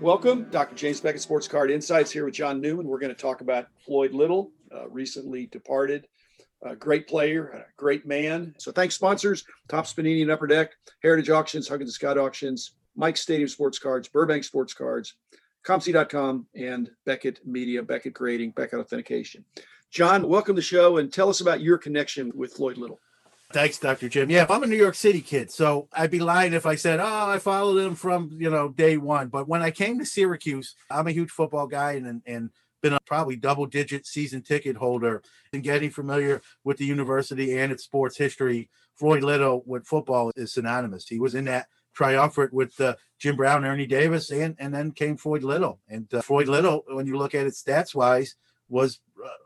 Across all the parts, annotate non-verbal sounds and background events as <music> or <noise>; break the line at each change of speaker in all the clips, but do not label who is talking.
Welcome, Dr. James Beckett Sports Card Insights here with John Newman. We're going to talk about Floyd Little, uh, recently departed. A great player, a great man. So thanks, sponsors, Topps Panini and Upper Deck, Heritage Auctions, Huggins and Scott Auctions, Mike Stadium Sports Cards, Burbank Sports Cards, ComC.com, and Beckett Media, Beckett Grading, Beckett Authentication. John, welcome to the show and tell us about your connection with Floyd Little.
Thanks, Dr. Jim. Yeah, I'm a New York City kid, so I'd be lying if I said, "Oh, I followed him from you know day one." But when I came to Syracuse, I'm a huge football guy and and been a probably double digit season ticket holder and getting familiar with the university and its sports history. Floyd Little with football is synonymous. He was in that triumvirate with uh, Jim Brown, Ernie Davis, and and then came Floyd Little. And uh, Floyd Little, when you look at it stats wise, was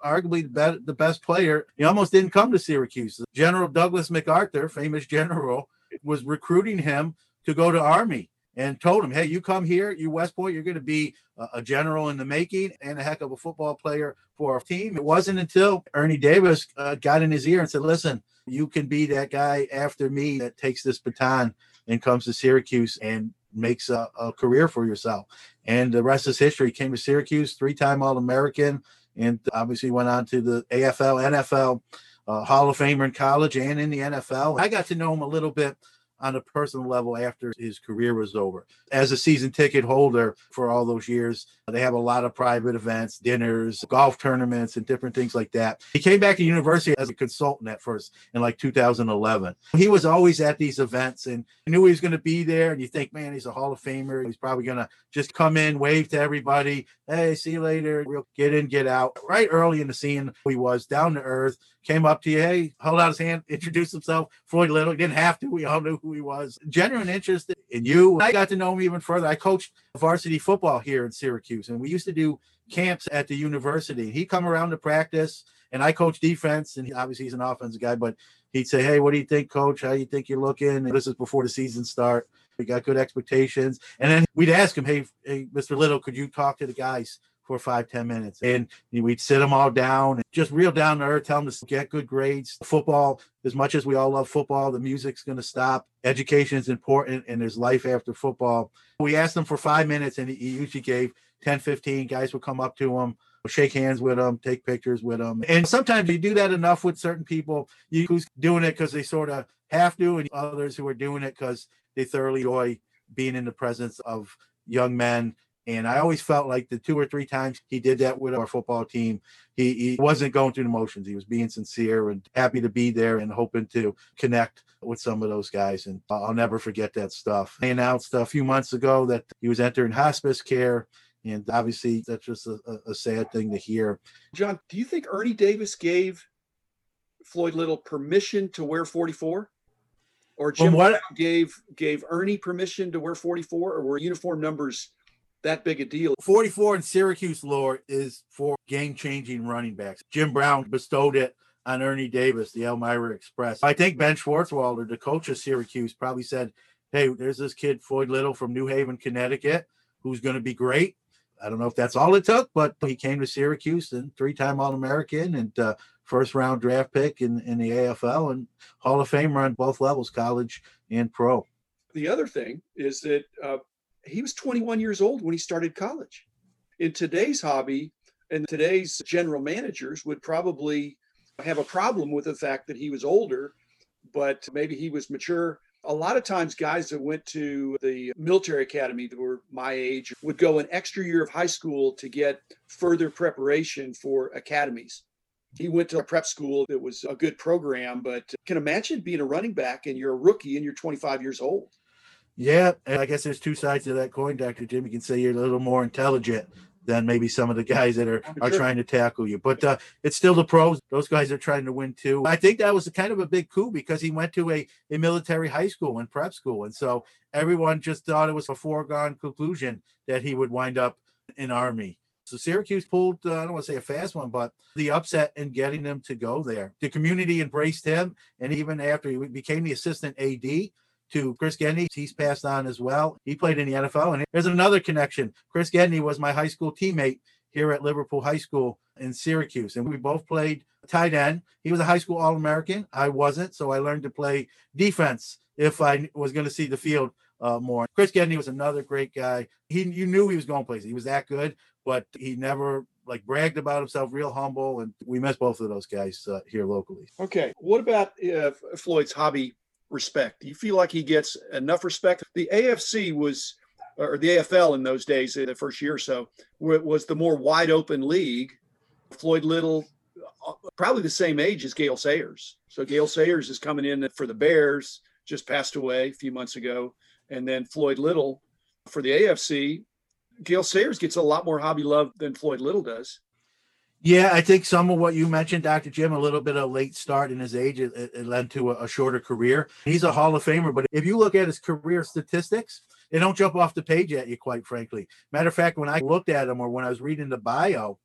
arguably the best, the best player. He almost didn't come to Syracuse. General Douglas MacArthur, famous general, was recruiting him to go to Army and told him, "Hey, you come here, you West Point, you're going to be a general in the making and a heck of a football player for our team." It wasn't until Ernie Davis uh, got in his ear and said, "Listen, you can be that guy after me that takes this baton and comes to Syracuse and makes a, a career for yourself." And the rest is history. Came to Syracuse, three-time All-American and obviously went on to the AFL, NFL, uh, Hall of Famer in college and in the NFL. I got to know him a little bit on a personal level after his career was over. As a season ticket holder for all those years, they have a lot of private events, dinners, golf tournaments, and different things like that. He came back to university as a consultant at first in like 2011. He was always at these events and knew he was going to be there. And you think, man, he's a Hall of Famer. He's probably going to just come in, wave to everybody. Hey, see you later. We'll get in, get out. Right early in the scene, he was down to earth, came up to you, hey, held out his hand, introduced himself. Floyd Little, he didn't have to. We all knew who he was. Genuine interest in you. I got to know him even further. I coached varsity football here in Syracuse, and we used to do camps at the university. He'd come around to practice, and I coach defense, and he, obviously he's an offensive guy, but he'd say, hey, what do you think, coach? How do you think you're looking? And this is before the season start. We got good expectations. And then we'd ask him, hey, hey, Mr. Little, could you talk to the guys for five ten minutes. And we'd sit them all down and just real down to earth, tell them to get good grades. Football, as much as we all love football, the music's going to stop. Education is important and there's life after football. We asked him for five minutes and he usually gave 10, 15. Guys would come up to him, shake hands with them, take pictures with them. And sometimes you do that enough with certain people you, who's doing it because they sort of have to, and others who are doing it because they thoroughly enjoy being in the presence of young men and I always felt like the two or three times he did that with our football team, he, he wasn't going through the motions. He was being sincere and happy to be there and hoping to connect with some of those guys. And I'll never forget that stuff. They announced a few months ago that he was entering hospice care. And obviously, that's just a, a sad thing to hear.
John, do you think Ernie Davis gave Floyd Little permission to wear 44? Or Jim what, gave gave Ernie permission to wear 44, or were uniform numbers that big a deal.
44 in Syracuse lore is for game changing running backs. Jim Brown bestowed it on Ernie Davis, the Elmira Express. I think Ben Schwartzwalder, the coach of Syracuse, probably said, Hey, there's this kid, Floyd Little from New Haven, Connecticut, who's going to be great. I don't know if that's all it took, but he came to Syracuse and three time All American and uh, first round draft pick in, in the AFL and Hall of Fame on both levels, college and pro.
The other thing is that uh, he was 21 years old when he started college. In today's hobby, and today's general managers would probably have a problem with the fact that he was older, but maybe he was mature. A lot of times, guys that went to the military academy that were my age would go an extra year of high school to get further preparation for academies. He went to a prep school that was a good program, but can imagine being a running back and you're a rookie and you're 25 years old.
Yeah, I guess there's two sides to that coin, Dr. Jim. You can say you're a little more intelligent than maybe some of the guys that are, are trying to tackle you. But uh, it's still the pros. Those guys are trying to win too. I think that was kind of a big coup because he went to a, a military high school and prep school. And so everyone just thought it was a foregone conclusion that he would wind up in Army. So Syracuse pulled, uh, I don't want to say a fast one, but the upset in getting him to go there. The community embraced him. And even after he became the assistant AD, to Chris Gedney. He's passed on as well. He played in the NFL. And there's another connection. Chris Gedney was my high school teammate here at Liverpool High School in Syracuse. And we both played tight end. He was a high school All American. I wasn't. So I learned to play defense if I was going to see the field uh, more. Chris Gedney was another great guy. He you knew he was going places. He was that good, but he never like bragged about himself, real humble, and we miss both of those guys uh, here locally.
Okay, what about uh, Floyd's hobby respect? Do you feel like he gets enough respect? The AFC was, or the AFL in those days, the first year or so, was the more wide open league. Floyd Little, uh, probably the same age as Gale Sayers. So Gale Sayers is coming in for the Bears, just passed away a few months ago, and then Floyd Little for the AFC Gale Sayers gets a lot more hobby love than Floyd Little does.
Yeah, I think some of what you mentioned, Dr. Jim, a little bit of a late start in his age, it, it led to a, a, shorter career. He's a Hall of Famer, but if you look at his career statistics, they don't jump off the page at you, quite frankly. Matter of fact, when I looked at him or when I was reading the bio,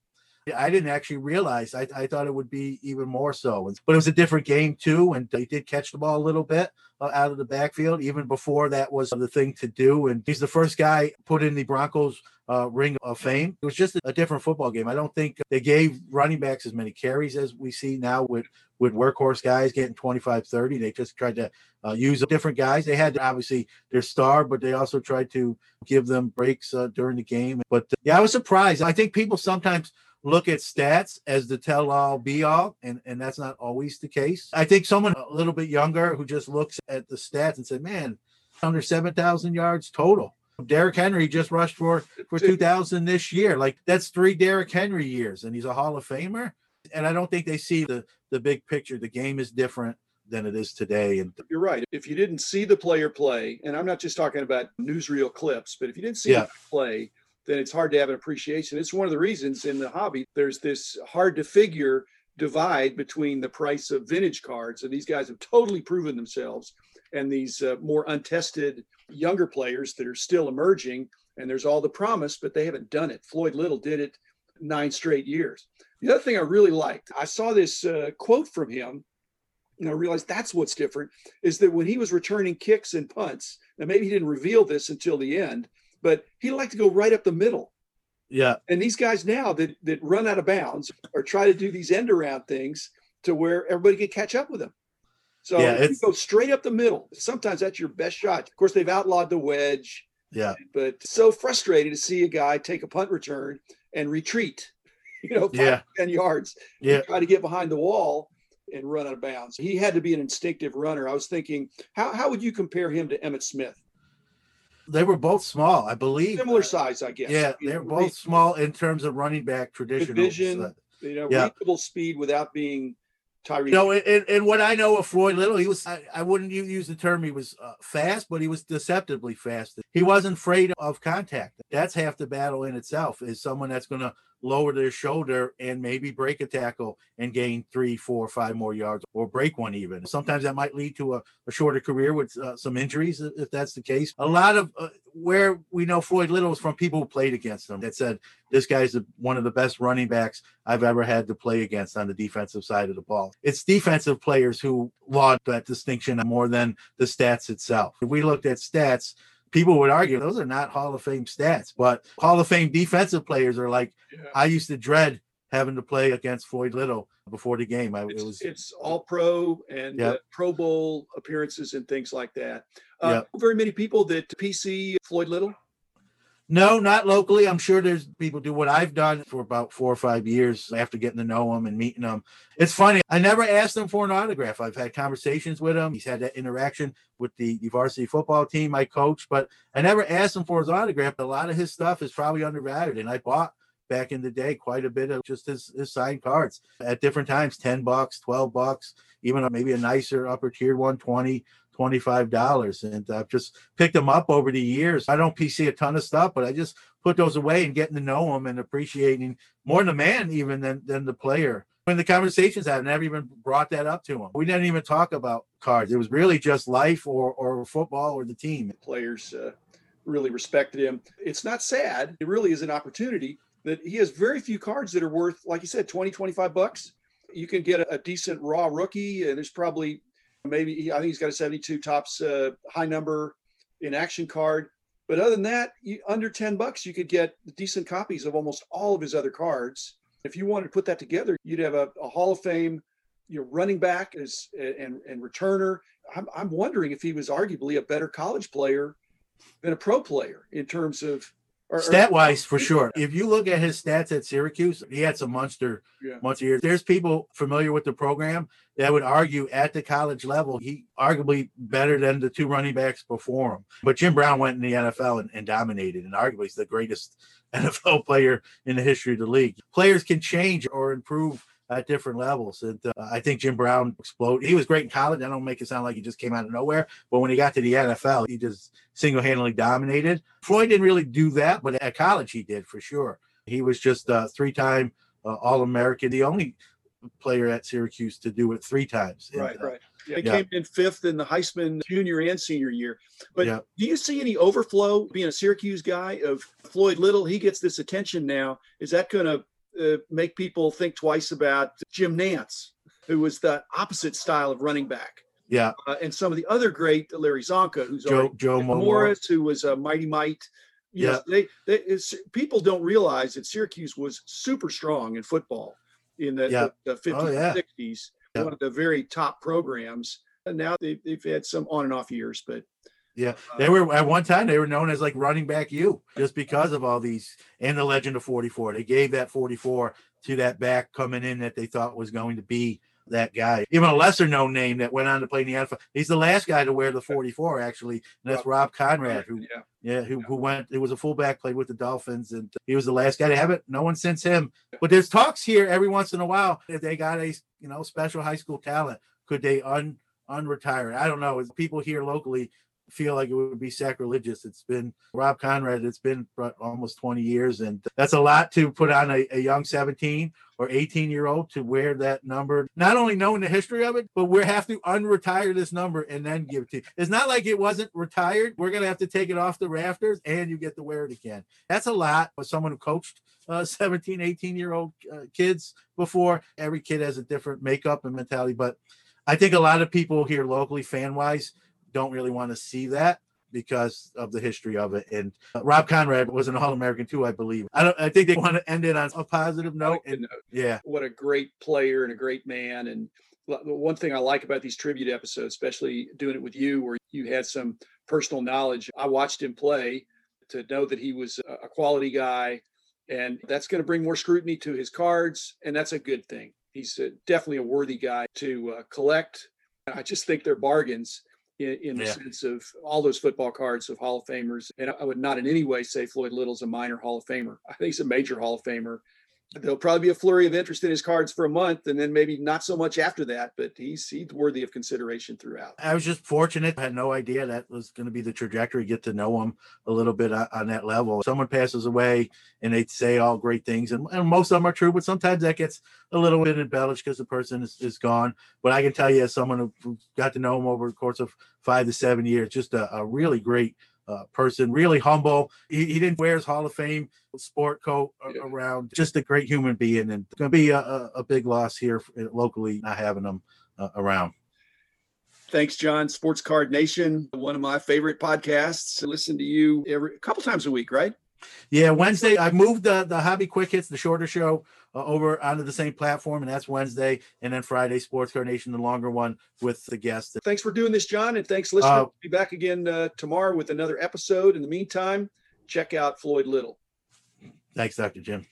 I didn't actually realize. I, I thought it would be even more so. But it was a different game too, and he did catch the ball a little bit uh, out of the backfield even before that was the thing to do. And he's the first guy put in the Broncos uh, ring of fame. It was just a different football game. I don't think they gave running backs as many carries as we see now with with workhorse guys getting 25 30 they just tried to uh, use different guys they had obviously their star but they also tried to give them breaks uh, during the game but yeah i was surprised i think people sometimes look at stats as the tell all be all, and, and that's not always the case. I think someone a little bit younger who just looks at the stats and said, man, under 7,000 yards total. Derrick Henry just rushed for for 2000 this year. Like that's three Derrick Henry years, and he's a Hall of Famer. And I don't think they see the the big picture. The game is different than it is today. And
you're right. If you didn't see the player play, and I'm not just talking about newsreel clips, but if you didn't see yeah. play, then it's hard to have an appreciation. It's one of the reasons in the hobby there's this hard to figure divide between the price of vintage cards, and these guys have totally proven themselves, and these uh, more untested younger players that are still emerging. And there's all the promise, but they haven't done it. Floyd Little did it nine straight years. The other thing I really liked, I saw this uh, quote from him and I realized that's what's different is that when he was returning kicks and punts, now maybe he didn't reveal this until the end, but he liked to go right up the middle.
Yeah.
And these guys now that that run out of bounds or try to do these end around things to where everybody can catch up with them. So yeah, you go straight up the middle. Sometimes that's your best shot. Of course, they've outlawed the wedge.
Yeah.
But so frustrating to see a guy take a punt return and retreat, <laughs> you know, five, yeah. 10 yards.
Yeah.
Try to get behind the wall and run out of bounds. He had to be an instinctive runner. I was thinking, how, how would you compare him to Emmitt Smith?
They were both small, I believe.
Similar size, I guess.
Yeah, they're both small in terms of running back traditional.
Vision, you know, yeah. reasonable speed without being Tyree.
No, and, and what I know of Floyd Little, he was, I, I wouldn't use the term he was uh, fast, but he was deceptively fast. He wasn't afraid of contact. That's half the battle in itself, is someone that's going to lower their shoulder and maybe break a tackle and gain three, four, five more yards or break one even. Sometimes that might lead to a, a shorter career with uh, some injuries if that's the case. A lot of uh, where we know Floyd Little is from people who played against him that said this guy's one of the best running backs I've ever had to play against on the defensive side of the ball. It's defensive players who laud that distinction more than the stats itself. If we looked at stats, people would argue those are not Hall of Fame stats, but Hall of Fame defensive players are like, yeah. I used to dread having to play against Floyd Little before the game. I,
it's,
it was
it's all pro and yep. uh, Pro Bowl appearances and things like that. Uh, yep. Very many people that PC Floyd Little.
No, not locally. I'm sure there's people do what I've done for about four or five years after getting to know him and meeting him. It's funny. I never asked him for an autograph. I've had conversations with him. He's had that interaction with the, the varsity football team I coach, but I never asked him for his autograph. A lot of his stuff is probably undervalued, and I bought back in the day quite a bit of just his, his signed cards at different times 10 bucks 12 bucks even maybe a nicer upper tier 120 $25 and I've just picked them up over the years. I don't PC a ton of stuff, but I just put those away and getting to know them and appreciating more the man even than, than the player. When the conversations I never even brought that up to him. We didn't even talk about cards. It was really just life or, or football or the team.
Players uh, really respected him. It's not sad. It really is an opportunity that he has very few cards that are worth, like you said, 20, 25 bucks. You can get a, a decent raw rookie, and there's probably maybe he, I think he's got a 72 Topps uh, high number in action card. But other than that, you, under 10 bucks, you could get decent copies of almost all of his other cards. If you wanted to put that together, you'd have a, a Hall of Fame, you know, running back as and and returner. I'm, I'm wondering if he was arguably a better college player than a pro player in terms of
or, stat wise for sure. If you look at his stats at Syracuse, he had some monster yeah. monster years. There's people familiar with the program that would argue at the college level he arguably better than the two running backs before him. But Jim Brown went in the NFL and, and dominated, and arguably he's the greatest <laughs> NFL player in the history of the league. Players can change or improve at different levels. And uh, I think Jim Brown exploded. He was great in college. I don't make it sound like he just came out of nowhere, but when he got to the NFL, he just single handedly dominated. Floyd didn't really do that, but at college he did for sure. He was just a three time uh, All American, the only player at Syracuse to do it three times.
Right, and, uh, right. Yeah, he yeah. came in fifth in the Heisman junior and senior year. But yeah. do you see any overflow being a Syracuse guy of Floyd Little? He gets this attention now. Is that going to uh, make people think twice about Jim Nance, who was the opposite style of running back.
Yeah.
Uh, and some of the other great Larry Csonka, who's
Joe, Joe
Morris, who was a mighty mite. yeah. they, they people don't realize that Syracuse was super strong in football in the, yeah. the, the 50s oh, yeah. 60s, yeah. one of the very top programs. And now they've, they've had some on and off years, but
yeah, uh, they were at one time they were known as like running back you just because of all these and the legend of 44. They gave that 44 to that back coming in that they thought was going to be that guy. Even a lesser known name that went on to play in the NFL. He's the last guy to wear the 44 actually, and that's Rob Konrad who yeah, yeah who, who went. It was a fullback, played with the Dolphins, and he was the last guy to have it. No one since him. But there's talks here every once in a while if they got a you know special high school talent, could they un unretire? I don't know. People here locally feel like it would be sacrilegious. It's been Rob Konrad, it's been almost 20 years, and that's a lot to put on a, a, young 17 or 18 year old to wear that number. Not only knowing the history of it, but we have to unretire this number and then give it to you. It's not like it wasn't retired. We're going to have to take it off the rafters and you get to wear it again. That's a lot for someone who coached uh, 17, 18 year old uh, kids before. Every kid has a different makeup and mentality, but I think a lot of people here locally, fan wise, don't really want to see that because of the history of it. And uh, Rob Konrad was an All American too, I believe. I don't. I think they want to end it on a positive note. And, yeah,
what a great player and a great man. And one thing I like about these tribute episodes, especially doing it with you, where you had some personal knowledge. I watched him play to know that he was a quality guy, and that's going to bring more scrutiny to his cards, and that's a good thing. He's definitely a worthy guy to uh, collect. I just think they're bargains in, in the yeah. sense of all those football cards of Hall of Famers. And I would not in any way say Floyd Little's a minor Hall of Famer. I think he's a major Hall of Famer there'll probably be a flurry of interest in his cards for a month and then maybe not so much after that but he's he's worthy of consideration throughout.
I was just fortunate I had no idea that was going to be the trajectory get to know him a little bit on, that level. Someone passes away and they say all great things and, and most of them are true but sometimes that gets a little bit embellished because the person is, is gone. But i can tell you as someone who, got to know him over the course of five to seven years just a, a really great uh, person, really humble. He, he, didn't wear his Hall of Fame sport coat yeah. around. Just a great human being, and going to be a, a, big loss here locally not having him uh, around.
Thanks, John. Sports Card Nation, one of my favorite podcasts. I listen to you every a couple times a week, right?
Yeah, Wednesday. I moved the the hobby quick hits, the shorter show, uh, over onto the same platform, and that's Wednesday. And then Friday, Sports Card Nation, the longer one with the guests.
Thanks for doing this, John, and thanks, listener. Uh, be back again uh, tomorrow with another episode. In the meantime, check out Floyd Little.
Thanks, Dr. Jim.